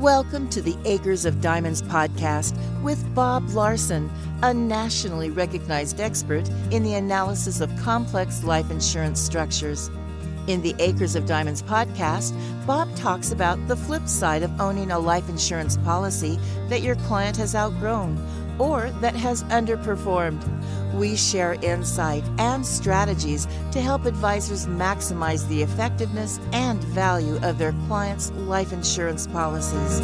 Welcome to the Acres of Diamonds podcast with Bob Larson, a nationally recognized expert in the analysis of complex life insurance structures. In the Acres of Diamonds podcast, Bob talks about the flip side of owning a life insurance policy that your client has outgrown or that has underperformed. We share insight and strategies to help advisors maximize the effectiveness and value of their clients' life insurance policies.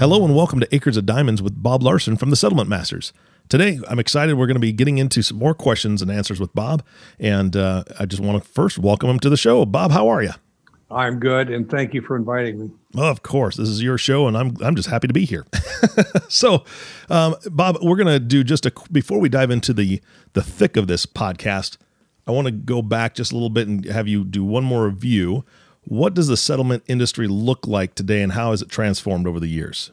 Hello, and welcome to Acres of Diamonds with Bob Larson from the Settlement Masters. Today, I'm excited. We're going to be getting into some more questions and answers with Bob. And uh, I just want to first welcome him to the show. Bob, how are you? I'm good, and thank you for inviting me. Of course, this is your show, and I'm I'm just happy to be here. so, um, Bob, we're gonna do just a before we dive into the the thick of this podcast. I want to go back just a little bit and have you do one more review. What does the settlement industry look like today, and how has it transformed over the years?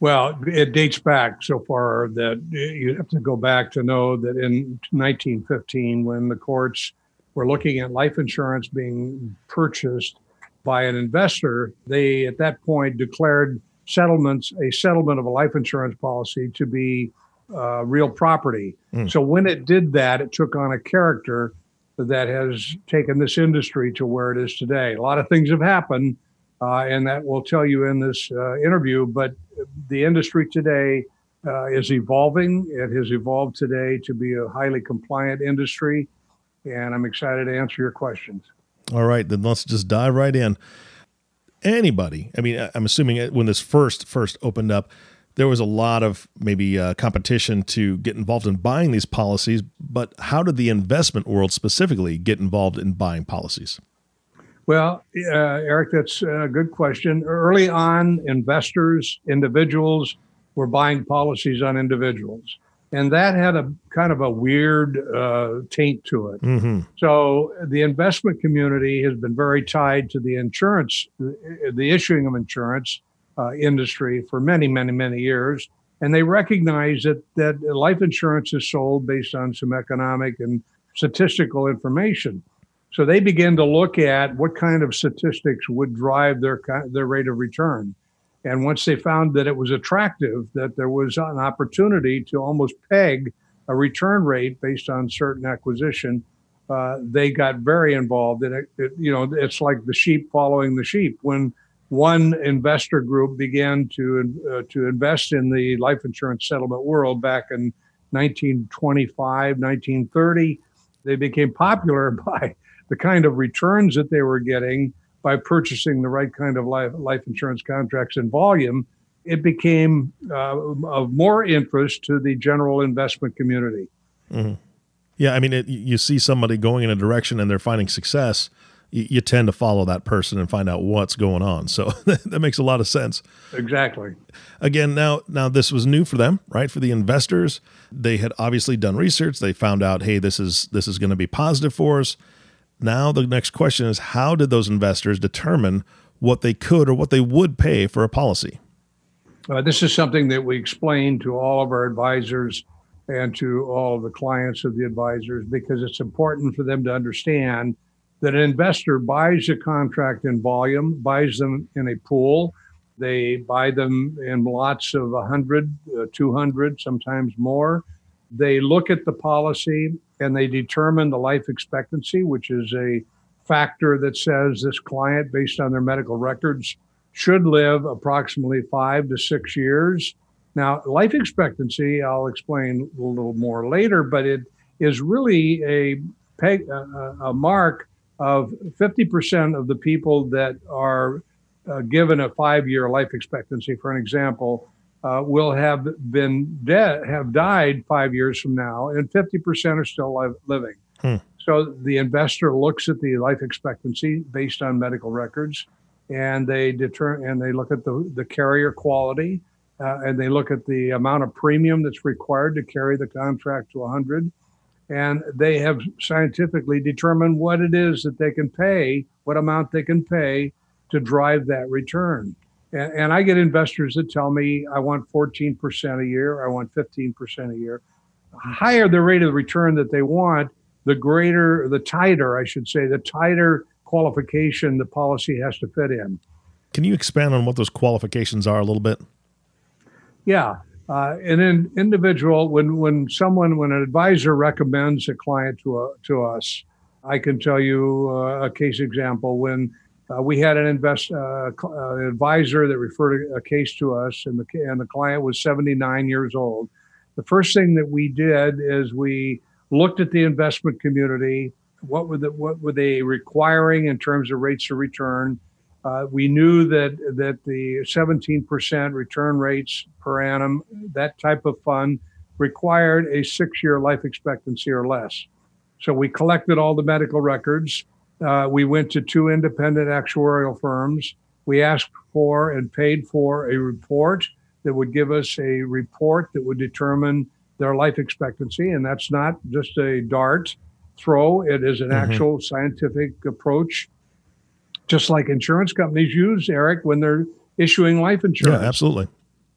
Well, it dates back so far that you have to go back to know that in 1915, when the courts were looking at life insurance being purchased by an investor, they at that point declared settlements, a settlement of a life insurance policy to be uh, real property. Mm. So when it did that, it took on a character that has taken this industry to where it is today. A lot of things have happened, uh, and that we'll tell you in this uh, interview. But the industry today uh, is evolving. It has evolved today to be a highly compliant industry, and I'm excited to answer your questions. All right, then let's just dive right in. Anybody, I mean, I'm assuming when this first first opened up, there was a lot of maybe uh, competition to get involved in buying these policies. But how did the investment world specifically get involved in buying policies? Well, uh, Eric, that's a good question. Early on, investors, individuals were buying policies on individuals. And that had a kind of a weird uh, taint to it. Mm-hmm. So the investment community has been very tied to the insurance, the issuing of insurance uh, industry for many, many, many years. And they recognize that, that life insurance is sold based on some economic and statistical information. So they begin to look at what kind of statistics would drive their their rate of return. And once they found that it was attractive, that there was an opportunity to almost peg a return rate based on certain acquisition, uh, they got very involved. And it, it, you know, it's like the sheep following the sheep. When one investor group began to uh, to invest in the life insurance settlement world back in 1925, 1930, they became popular by the kind of returns that they were getting by purchasing the right kind of life, life insurance contracts in volume, it became uh, of more interest to the general investment community. Mm-hmm. Yeah, I mean, it, you see somebody going in a direction and they're finding success, you, you tend to follow that person and find out what's going on. So that makes a lot of sense. Exactly. Again, now now this was new for them, right? For the investors, they had obviously done research. They found out, hey, this is this is going to be positive for us. Now, the next question is how did those investors determine what they could or what they would pay for a policy? Uh, this is something that we explain to all of our advisors and to all of the clients of the advisors because it's important for them to understand that an investor buys a contract in volume, buys them in a pool. They buy them in lots of 100, uh, 200, sometimes more. They look at the policy and they determine the life expectancy, which is a factor that says this client, based on their medical records, should live approximately five to six years. Now, life expectancy, I'll explain a little more later, but it is really a, peg, a, a mark of 50% of the people that are uh, given a five year life expectancy, for an example, uh, will have been dead, have died five years from now, and 50% are still li- living. Hmm. So the investor looks at the life expectancy based on medical records, and they deter and they look at the the carrier quality, uh, and they look at the amount of premium that's required to carry the contract to 100, and they have scientifically determined what it is that they can pay, what amount they can pay to drive that return. And, and I get investors that tell me I want 14% a year, I want 15% a year. The higher the rate of return that they want, the greater, the tighter, I should say, the tighter qualification the policy has to fit in. Can you expand on what those qualifications are a little bit? Yeah. Uh, an individual, when, when someone, when an advisor recommends a client to, a, to us, I can tell you uh, a case example when uh, we had an invest uh, uh, advisor that referred a case to us, and the and the client was 79 years old. The first thing that we did is we looked at the investment community. What were the, what were they requiring in terms of rates of return? Uh, we knew that that the 17% return rates per annum, that type of fund, required a six-year life expectancy or less. So we collected all the medical records. Uh, we went to two independent actuarial firms. We asked for and paid for a report that would give us a report that would determine their life expectancy. And that's not just a dart throw, it is an mm-hmm. actual scientific approach, just like insurance companies use, Eric, when they're issuing life insurance. Yeah, absolutely.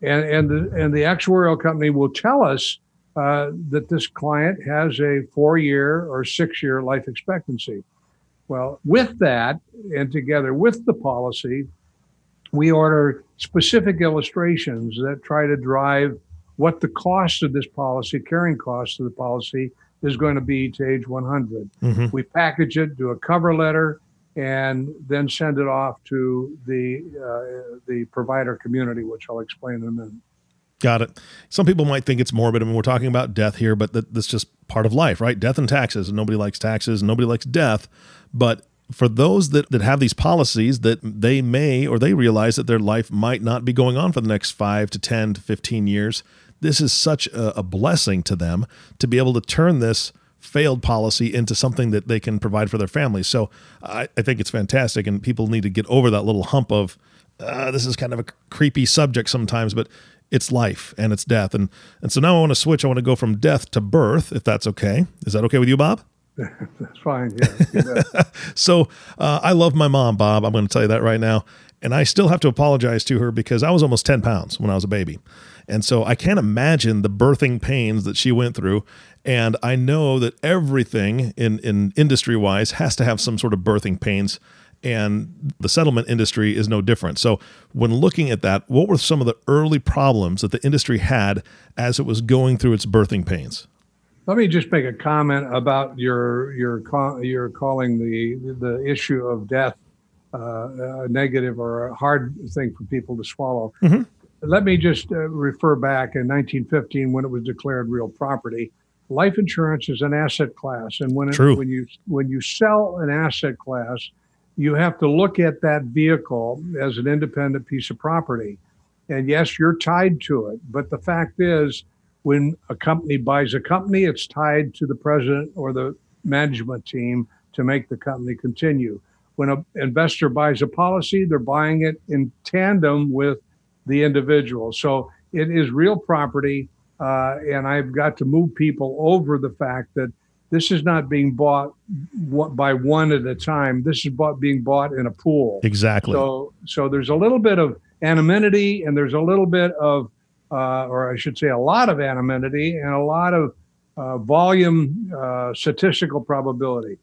And, and, the, and the actuarial company will tell us uh, that this client has a four year or six year life expectancy. Well, with that, and together with the policy, we order specific illustrations that try to drive what the cost of this policy, carrying cost of the policy, is going to be to age 100. Mm-hmm. We package it, do a cover letter, and then send it off to the uh, the provider community, which I'll explain in a minute. Got it. Some people might think it's morbid. I mean, we're talking about death here, but that, that's just part of life, right? Death and taxes. And nobody likes taxes. And Nobody likes death. But for those that, that have these policies that they may or they realize that their life might not be going on for the next five to 10 to 15 years, this is such a, a blessing to them to be able to turn this failed policy into something that they can provide for their families. So I, I think it's fantastic. And people need to get over that little hump of, uh, this is kind of a creepy subject sometimes, but it's life and it's death. And and so now I want to switch. I want to go from death to birth, if that's okay. Is that okay with you, Bob? that's fine. Yeah. so uh, I love my mom, Bob. I'm going to tell you that right now. And I still have to apologize to her because I was almost 10 pounds when I was a baby. And so I can't imagine the birthing pains that she went through. And I know that everything in, in industry wise has to have some sort of birthing pains and the settlement industry is no different. So, when looking at that, what were some of the early problems that the industry had as it was going through its birthing pains? Let me just make a comment about your your your calling the the issue of death uh, a negative or a hard thing for people to swallow. Mm-hmm. Let me just uh, refer back in 1915 when it was declared real property. Life insurance is an asset class, and when it, when you when you sell an asset class, you have to look at that vehicle as an independent piece of property. And yes, you're tied to it. But the fact is, when a company buys a company, it's tied to the president or the management team to make the company continue. When an investor buys a policy, they're buying it in tandem with the individual. So it is real property. Uh, and I've got to move people over the fact that this is not being bought by one at a time. This is bought, being bought in a pool. Exactly. So, so there's a little bit of anonymity, and there's a little bit of, uh, or I should say, a lot of anonymity and a lot of uh, volume uh, statistical probability.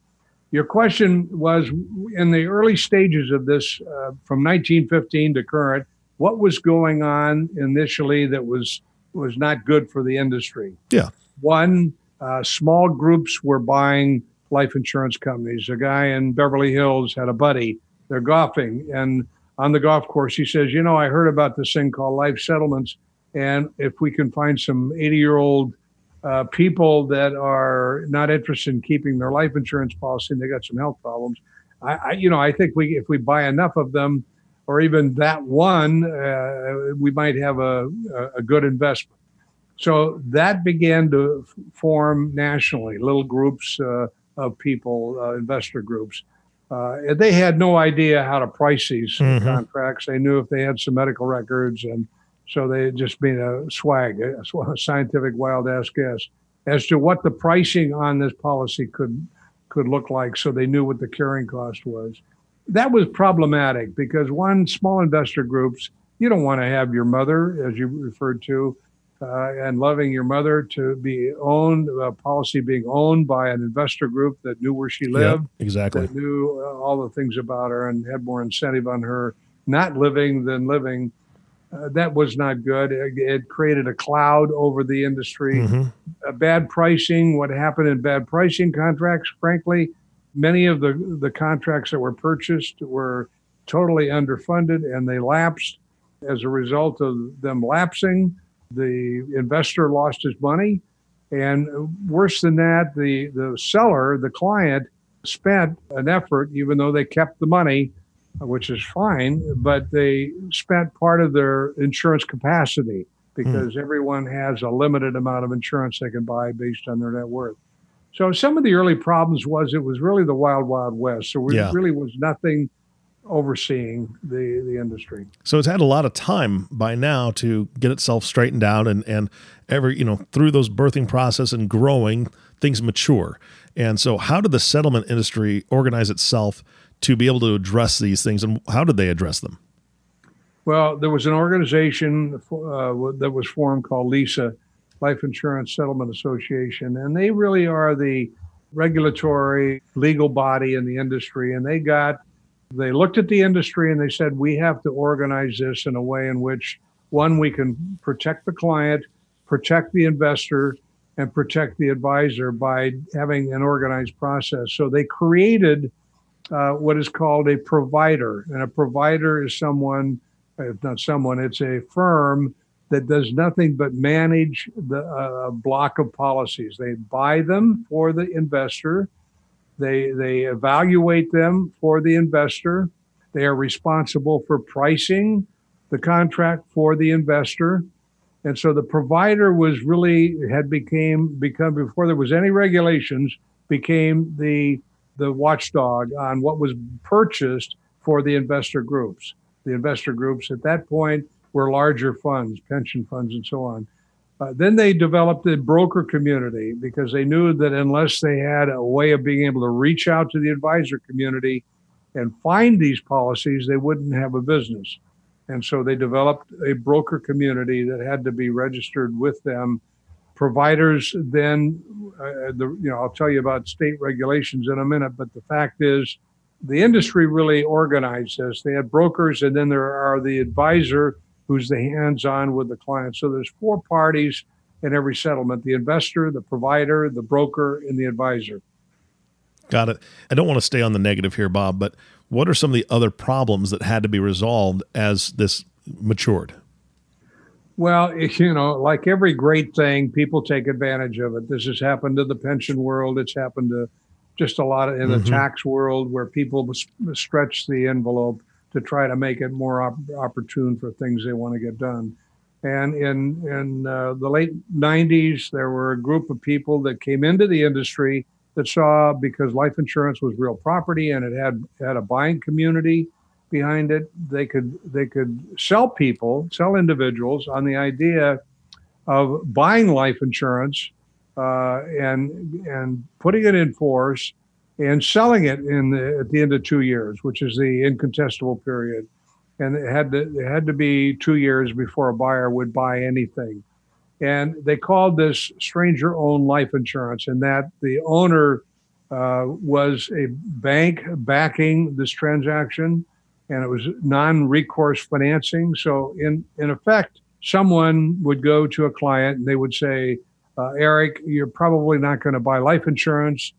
Your question was in the early stages of this, uh, from 1915 to current, what was going on initially that was was not good for the industry? Yeah. One, uh, small groups were buying life insurance companies. A guy in Beverly Hills had a buddy. They're golfing, and on the golf course, he says, "You know, I heard about this thing called life settlements, and if we can find some 80-year-old uh, people that are not interested in keeping their life insurance policy and they got some health problems, I, I you know, I think we if we buy enough of them." Or even that one, uh, we might have a, a good investment. So that began to form nationally, little groups uh, of people, uh, investor groups. Uh, they had no idea how to price these mm-hmm. contracts. They knew if they had some medical records, and so they just made a swag, a, scientific wild ass guess as to what the pricing on this policy could could look like. So they knew what the carrying cost was. That was problematic because one small investor groups, you don't want to have your mother, as you referred to, and loving your mother to be owned, a policy being owned by an investor group that knew where she lived, exactly, that knew uh, all the things about her and had more incentive on her not living than living. Uh, that was not good. It, it, created a cloud over the industry. Mm-hmm. Uh, bad pricing. What happened in bad pricing contracts? Frankly, many of the the contracts that were purchased were totally underfunded and they lapsed. As a result of them lapsing, the investor lost his money. And worse than that, the, the seller, the client, spent an effort, even though they kept the money, which is fine, but they spent part of their insurance capacity because mm. everyone has a limited amount of insurance they can buy based on their net worth. So some of the early problems was it was really the wild, wild west. So it yeah. really was nothing overseeing the the industry. So it's had a lot of time by now to get itself straightened out and and every you know through those birthing process and growing things mature. And so how did the settlement industry organize itself to be able to address these things and how did they address them? Well, there was an organization uh, that was formed called LISA, Life Insurance Settlement Association, and they really are the regulatory legal body in the industry and they got they looked at the industry and they said, we have to organize this in a way in which, one, we can protect the client, protect the investor, and protect the advisor by having an organized process. So they created uh, what is called a provider. And a provider is someone, if not someone, it's a firm that does nothing but manage the uh, block of policies. They buy them for the investor they, they evaluate them for the investor. They are responsible for pricing the contract for the investor. And so the provider was really had became become before there was any regulations became the the watchdog on what was purchased for the investor groups. The investor groups at that point were larger funds, pension funds, and so on. Uh, then they developed a broker community because they knew that unless they had a way of being able to reach out to the advisor community and find these policies, they wouldn't have a business. And so they developed a broker community that had to be registered with them. Providers then, uh, the, you know, I'll tell you about state regulations in a minute, but the fact is, the industry really organized this. They had brokers, and then there are the advisor who's the hands-on with the client. So there's four parties in every settlement: the investor, the provider, the broker, and the advisor. Got it. I don't want to stay on the negative here, Bob, but what are some of the other problems that had to be resolved as this matured? Well, you know, like every great thing, people take advantage of it. This has happened to the pension world. It's happened to just a lot of in the mm-hmm. tax world where people stretch the envelope to try to make it more op- opportune for things they want to get done. And in in uh, the late 90s, there were a group of people that came into the industry that saw because life insurance was real property and it had had a buying community behind it. They could they could sell people, sell individuals on the idea of buying life insurance uh, and and putting it in force and selling it in the, at the end of two years, which is the incontestable period. And it had to it had to be two years before a buyer would buy anything. And they called this stranger-owned life insurance, and that the owner uh, was a bank backing this transaction, and it was non-recourse financing. So, in in effect, someone would go to a client and they would say, uh, "Eric, you're probably not going to buy life insurance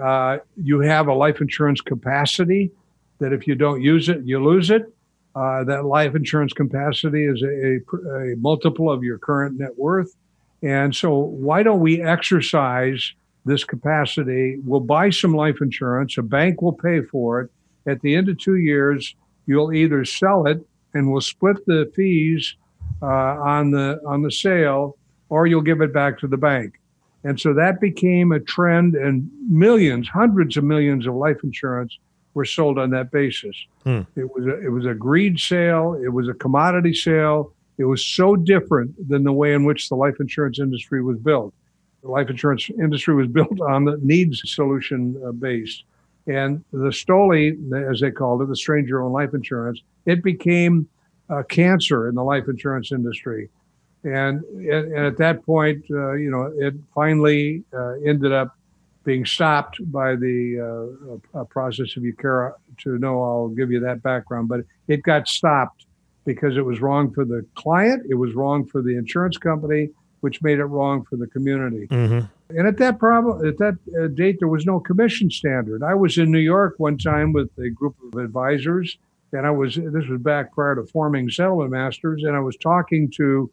uh, you have a life insurance capacity that if you don't use it, you lose it. Uh, that life insurance capacity is a, a, multiple of your current net worth. And so, why don't we exercise this capacity? We'll buy some life insurance, a bank will pay for it. At the end of two years, you'll either sell it and we'll split the fees uh, on the on the sale, or you'll give it back to the bank. And so that became a trend, and millions, hundreds of millions of life insurance were sold on that basis. Hmm. It was a, it was a greed sale. It was a commodity sale. It was so different than the way in which the life insurance industry was built. The life insurance industry was built on the needs solution uh, based. And the STOLI, as they called it, the stranger-owned life insurance, it became a cancer in the life insurance industry. And, and at that point, uh, you know, it finally uh, ended up being stopped by the uh, process. If you care to know, I'll give you that background. But it got stopped because it was wrong for the client, it was wrong for the insurance company, which made it wrong for the community. Mm-hmm. And at that problem, at that uh, date, there was no commission standard. I was in New York one time with a group of advisors, and I was this was back prior to forming Settlement Masters, and I was talking to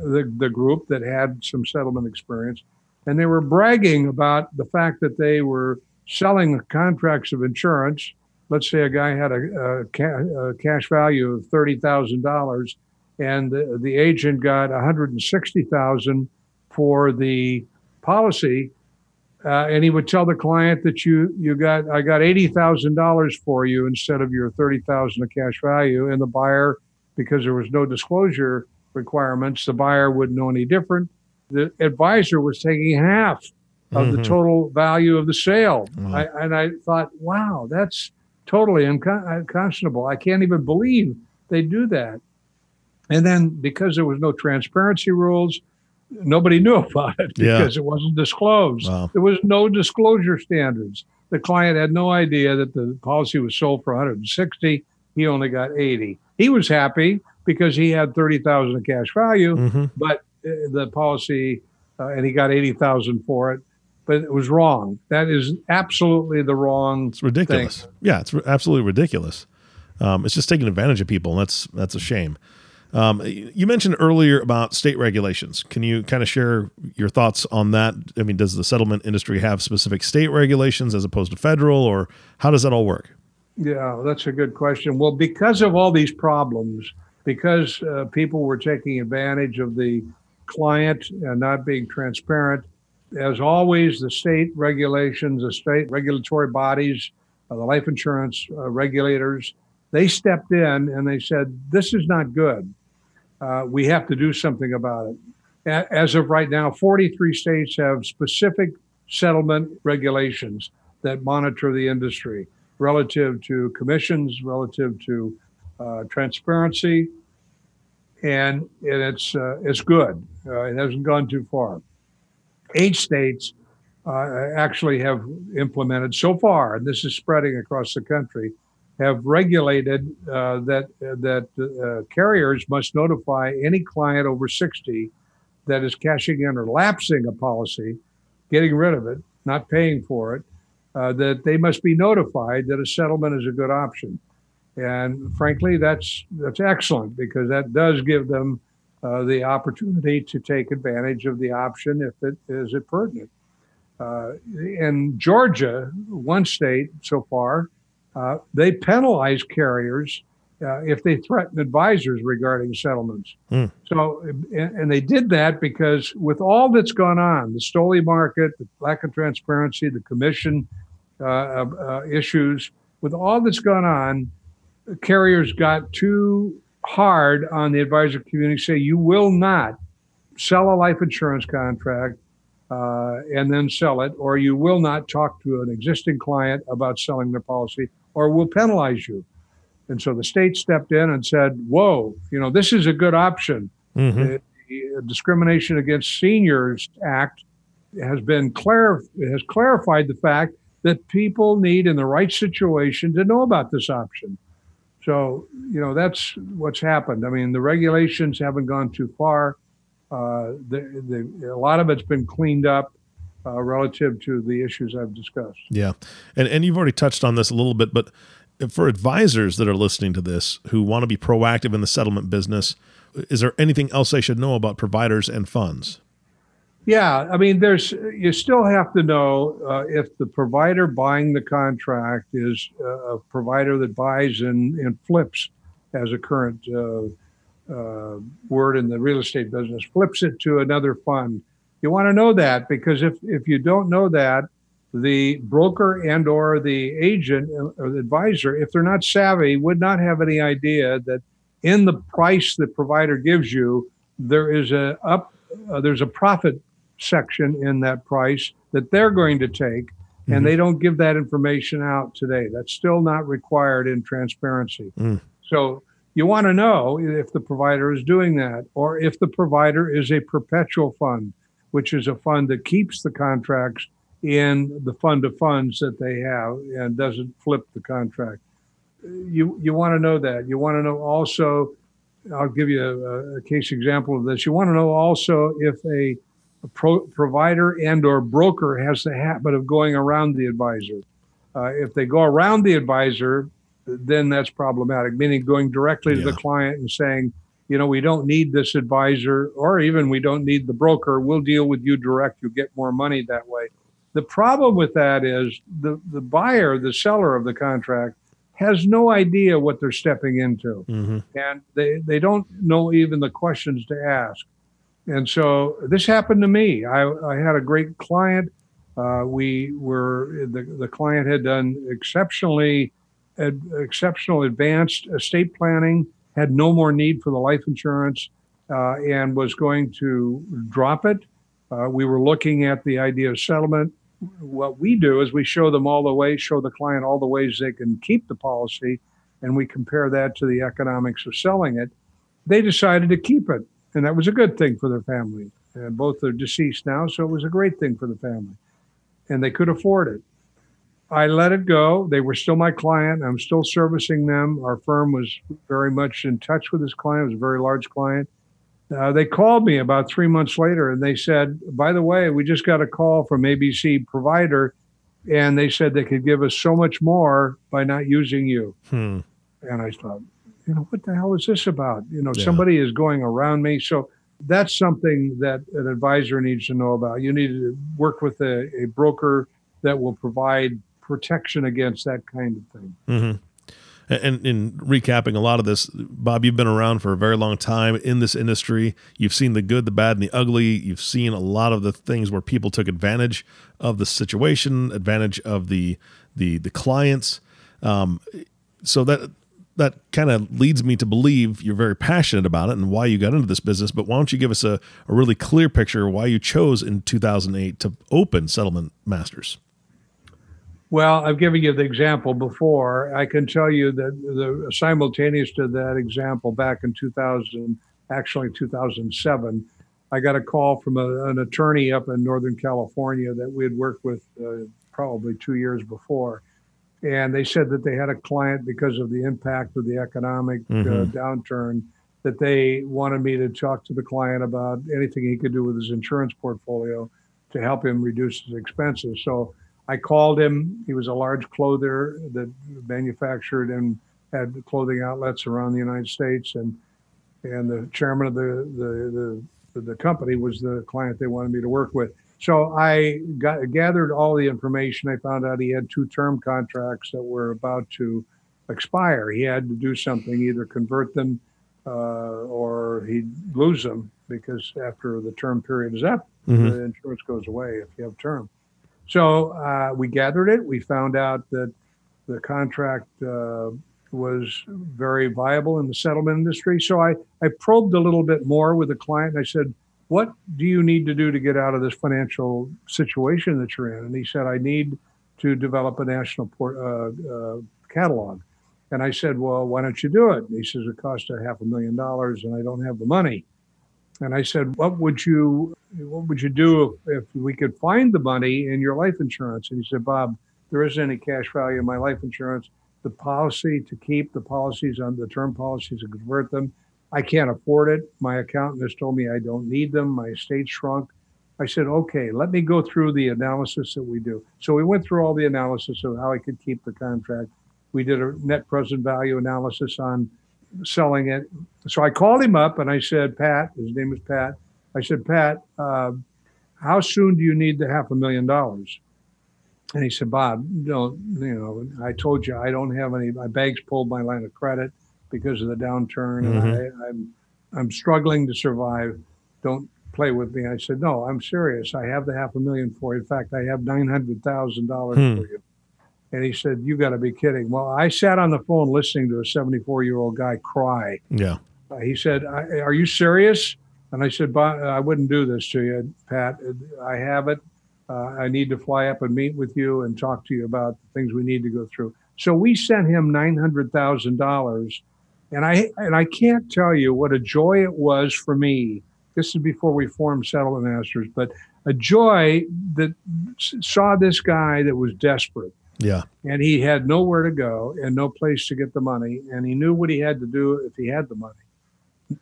the the group that had some settlement experience, and they were bragging about the fact that they were selling contracts of insurance. Let's say a guy had a, a, ca- a cash value of thirty thousand dollars, and the, the agent got one hundred and sixty thousand for the policy, uh, and he would tell the client that you you got I got eighty thousand dollars for you instead of your thirty thousand of cash value, and the buyer, because there was no disclosure requirements, the buyer wouldn't know any different. The advisor was taking half of mm-hmm. the total value of the sale, mm-hmm. I, and I thought, wow, that's totally unconscionable. I can't even believe they do that. And then because there was no transparency rules, nobody knew about it because yeah. it wasn't disclosed. Wow. There was no disclosure standards. The client had no idea that the policy was sold for 160. He only got 80. He was happy because he had 30,000 in cash value, mm-hmm. but uh, the policy uh, and he got 80,000 for it. But it was wrong. That is absolutely the wrong. It's ridiculous. Thing. Yeah, it's absolutely ridiculous. Um, it's just taking advantage of people, and that's that's a shame. Um, you mentioned earlier about state regulations. Can you kind of share your thoughts on that? I mean, does the settlement industry have specific state regulations as opposed to federal, or how does that all work? Yeah, that's a good question. Well, because of all these problems, because uh, people were taking advantage of the client and not being transparent, as always, the state regulations, the state regulatory bodies, uh, the life insurance uh, regulators, they stepped in and they said, This is not good. Uh, we have to do something about it. As of right now, 43 states have specific settlement regulations that monitor the industry relative to commissions, relative to uh, transparency, and, and it's uh, it's good. Uh, it hasn't gone too far. Eight states uh, actually have implemented so far, and this is spreading across the country have regulated uh, that that uh, carriers must notify any client over 60 that is cashing in or lapsing a policy, getting rid of it, not paying for it, uh, that they must be notified that a settlement is a good option. And frankly, that's that's excellent because that does give them uh, the opportunity to take advantage of the option if it is it pertinent. Uh, in Georgia, one state so far, uh, they penalize carriers uh, if they threaten advisors regarding settlements. Mm. So, and, and, they did that because with all that's gone on, the Stoli market, the lack of transparency, the commission uh, uh issues, with all that's gone on, carriers got too hard on the advisor community. Say you will not sell a life insurance contract uh, and then sell it, or you will not talk to an existing client about selling their policy, or we'll penalize you. And so the state stepped in and said, "Whoa, you know, this is a good option." Mm-hmm. The, the Discrimination Against Seniors Act has been clar- has clarified the fact that people need, in the right situation, to know about this option. So, you know, that's what's happened. I mean, the regulations haven't gone too far. Uh, the, the, a lot of it's been cleaned up uh, relative to the issues I've discussed. Yeah, and and you've already touched on this a little bit, but for advisors that are listening to this who want to be proactive in the settlement business, is there anything else they should know about providers and funds? Yeah, I mean, there's you still have to know uh, if the provider buying the contract is a provider that buys and, and flips, as a current uh, uh, word in the real estate business, flips it to another fund. You want to know that because if, if you don't know that, the broker and or the agent or the advisor, if they're not savvy, would not have any idea that in the price the provider gives you, there is a up uh, there's a profit section in that price that they're going to take and mm-hmm. they don't give that information out today. That's still not required in transparency. Mm. So you want to know if the provider is doing that or if the provider is a perpetual fund which is a fund that keeps the contracts in the fund of funds that they have and doesn't flip the contract. You you want to know that. You want to know also. I'll give you a, a case example of this. You want to know also if a pro, provider and or broker has the habit of going around the advisor. Uh, if they go around the advisor, then that's problematic. Meaning going directly to the client and saying, you know, we don't need this advisor, or even we don't need the broker. We'll deal with you direct. You get more money that way. The problem with that is the, the buyer, the seller of the contract, has no idea what they're stepping into. Mm-hmm. And they, they don't know even the questions to ask. And so this happened to me. I, I had a great client. Uh, we were, the, the client had done exceptionally, ad, exceptional advanced estate planning, had no more need for the life insurance, uh, and was going to drop it. Uh, we were looking at the idea of settlement what we do is we show them all the ways, show the client all the ways they can keep the policy, and we compare that to the economics of selling it. They decided to keep it, and that was a good thing for their family. And both are deceased now, so it was a great thing for the family, and they could afford it. I let it go. They were still my client. I'm still servicing them. Our firm was very much in touch with this client. It was a very large client. Uh, they called me about three months later and they said, by the way, we just got a call from ABC provider and they said they could give us so much more by not using you. Hmm. And I thought, you know, what the hell is this about? You know, Yeah. somebody is going around me. So that's something that an advisor needs to know about. You need to work with a, a broker that will provide protection against that kind of thing. Mm-hmm. And in recapping a lot of this, Bob, you've been around for a very long time in this industry. You've seen the good, the bad, and the ugly. You've seen a lot of the things where people took advantage of the situation, advantage of the the the clients. Um, so that that kind of leads me to believe you're very passionate about it and why you got into this business. But why don't you give us a, a really clear picture of why you chose in 2008 to open Settlement Masters? Well, I've given you the example before. I can tell you that the simultaneous to that example back in 2000, actually 2007, I got a call from a, an attorney up in Northern California that we had worked with uh, probably two years before. And they said that they had a client because of the impact of the economic uh, Mhm. downturn that they wanted me to talk to the client about anything he could do with his insurance portfolio to help him reduce his expenses. So I called him. He was a large clothier that manufactured and had clothing outlets around the United States, and and the chairman of the the the, the company was the client they wanted me to work with. So I got gathered all the information. I found out he had two term contracts that were about to expire. He had to do something, either convert them uh, or he'd lose them because after the term period is up, Mhm. the insurance goes away if you have term. So uh, we gathered it. We found out that the contract uh, was very viable in the settlement industry. So I, I probed a little bit more with the client. And I said, What do you need to do to get out of this financial situation that you're in? And he said, I need to develop a national port, uh, uh, catalog. And I said, Well, why don't you do it? And he says, It costs a half a million dollars and I don't have the money. And I said, "What would you, what would you do if, if we could find the money in your life insurance?" And he said, "Bob, there isn't any cash value in my life insurance. The policy to keep the policies on the term policies and convert them, I can't afford it. My accountant has told me I don't need them. My estate shrunk." I said, "Okay, let me go through the analysis that we do." So we went through all the analysis of how I could keep the contract. We did a net present value analysis on selling it. So I called him up and I said, Pat, his name is Pat. I said, Pat, uh, how soon do you need the half a million dollars? And he said, Bob, no, you know, I told you I don't have any. My bank's pulled my line of credit because of the downturn, and I, I'm I'm struggling to survive. Don't play with me. I said, no, I'm serious. I have the half a million for you. In fact, I have nine hundred thousand dollars Hmm. for you. And he said, you got to be kidding. Well, I sat on the phone listening to a 74 year old guy cry. Yeah. Uh, he said, I, "Are you serious?" And I said, "Bob, I wouldn't do this to you, Pat. I have it. Uh, I need to fly up and meet with you and talk to you about the things we need to go through." So we sent him nine hundred thousand dollars, and I and I can't tell you what a joy it was for me. This is before we formed Settlement Masters, but a joy that saw this guy that was desperate Yeah. and he had nowhere to go and no place to get the money and he knew what he had to do if he had the money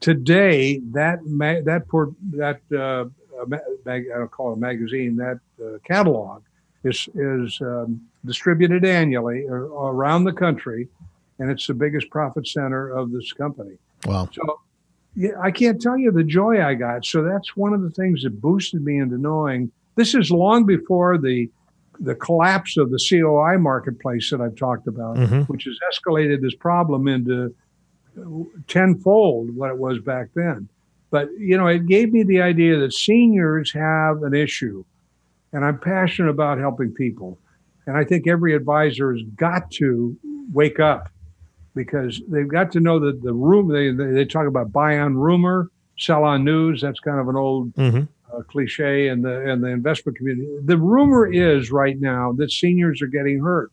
today that ma- that port that uh, mag- I don't call it a magazine that uh, catalog is is um, distributed annually around the country and it's the biggest profit center of this company Wow. so yeah, I can't tell you the joy I got. So that's one of the things that boosted me into knowing this is long before the the collapse of the COI marketplace that I've talked about, Mhm. which has escalated this problem into tenfold what it was back then. But you know, it gave me the idea that seniors have an issue, and I'm passionate about helping people. And I think every advisor has got to wake up because they've got to know that the room they they, they talk about buy on rumor, sell on news. That's kind of an old hmm uh, cliche in the in the investment community. The rumor is right now that seniors are getting hurt.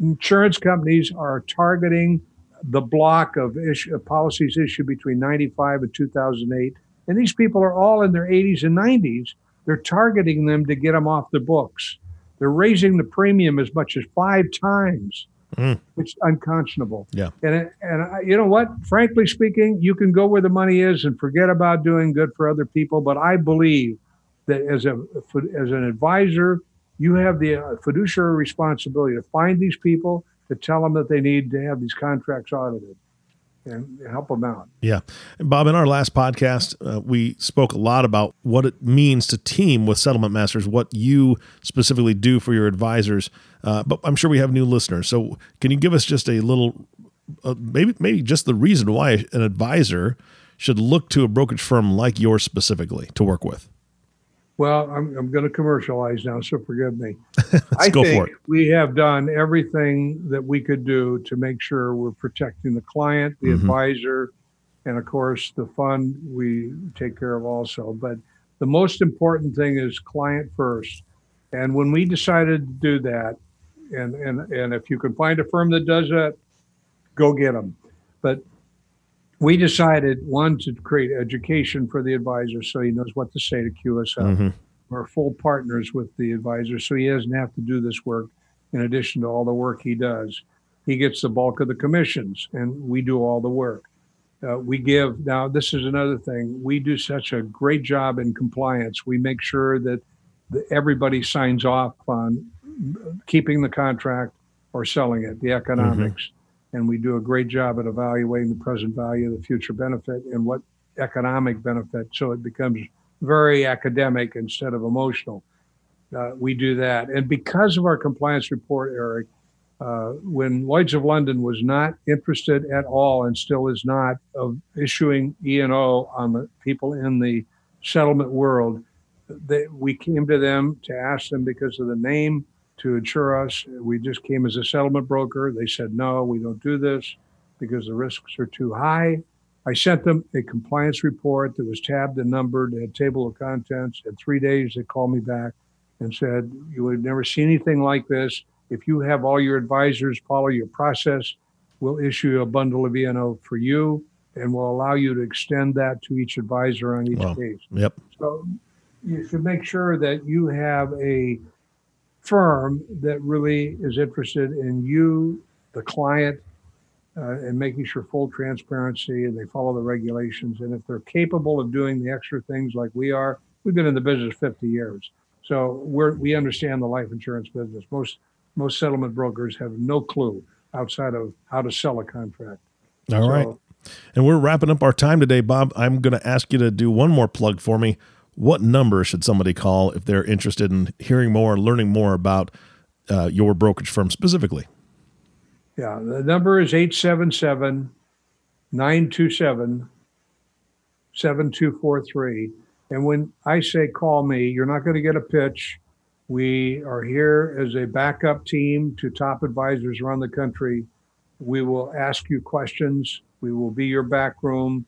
Insurance companies are targeting the block of issue, of policies issued between 95 and 2008, and these people are all in their 80s and 90s. They're targeting them to get them off the books. They're raising the premium as much as five times. Mm. It's unconscionable. Yeah. And and I, you know what? Frankly speaking, you can go where the money is and forget about doing good for other people. But I believe that as a as an advisor, you have the uh, fiduciary responsibility to find these people, to tell them that they need to have these contracts audited, and help them out. Yeah. And Bob, in our last podcast, uh, we spoke a lot about what it means to team with settlement masters, what you specifically do for your advisors. Uh, but I'm sure we have new listeners. So can you give us just a little, uh, maybe, maybe just the reason why an advisor should look to a brokerage firm like yours specifically to work with? Well, I'm, I'm going to commercialize now, so forgive me. Let's I go think for it. we have done everything that we could do to make sure we're protecting the client, the Mhm. advisor, and of course the fund we take care of also. But the most important thing is client first. And when we decided to do that, and and and if you can find a firm that does that, go get them. But we decided one to create education for the advisor so he knows what to say to QSL Mhm. are full partners with the advisor, so he doesn't have to do this work in addition to all the work he does. He gets the bulk of the commissions, and we do all the work. Uh, we give now. This is another thing. We do such a great job in compliance. We make sure that the, everybody signs off on keeping the contract or selling it, the economics, and we do a great job at evaluating the present value, of the future benefit, and what economic benefit. So it becomes very academic instead of emotional. Uh, we do that. And because of our compliance report, Eric, uh, when Lloyd's of London was not interested at all and still is not of issuing E&O on the people in the settlement world, they, we came to them to ask them because of the name to insure us. We just came as a settlement broker. They said, no, we don't do this because the risks are too high. I sent them a compliance report that was tabbed and numbered, a table of contents. In three days, they called me back and said, You would never see anything like this. If you have all your advisors follow your process, we'll issue a bundle of E&O for you and we'll allow you to extend that to each advisor on each Wow. case. Yep. So you should make sure that you have a firm that really is interested in you, the client, uh, and making sure full transparency and they follow the regulations. And if they're capable of doing the extra things like we are, we've been in the business 50 years. So we're, we understand the life insurance business. Most, most settlement brokers have no clue outside of how to sell a contract. All right. So, And we're wrapping up our time today, Bob. I'm going to ask you to do one more plug for me. What number should somebody call if they're interested in hearing more, learning more about uh, your brokerage firm specifically? Yeah, the number is 877 927 7243. And when I say call me, you're not going to get a pitch. We are here as a backup team to top advisors around the country. We will ask you questions. We will be your back room.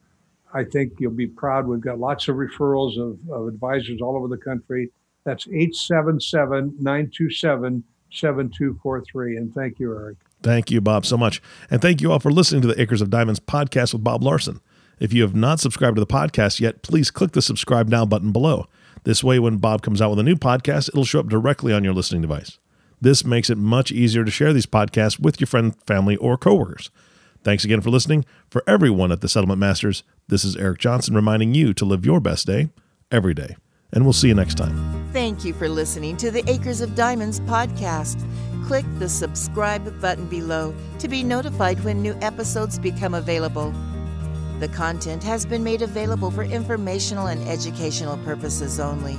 I think you'll be proud. We've got lots of referrals of, of advisors all over the country. That's 877 927 7243. And thank you, Eric. Thank you, Bob, so much. And thank you all for listening to the Acres of Diamonds podcast with Bob Larson. If you have not subscribed to the podcast yet, please click the subscribe now button below. This way, when Bob comes out with a new podcast, it'll show up directly on your listening device. This makes it much easier to share these podcasts with your friend, family, or coworkers. Thanks again for listening. For everyone at the Settlement Masters, this is Eric Johnson reminding you to live your best day every day. And we'll see you next time. Thank you for listening to the Acres of Diamonds podcast. Click the subscribe button below to be notified when new episodes become available. The content has been made available for informational and educational purposes only.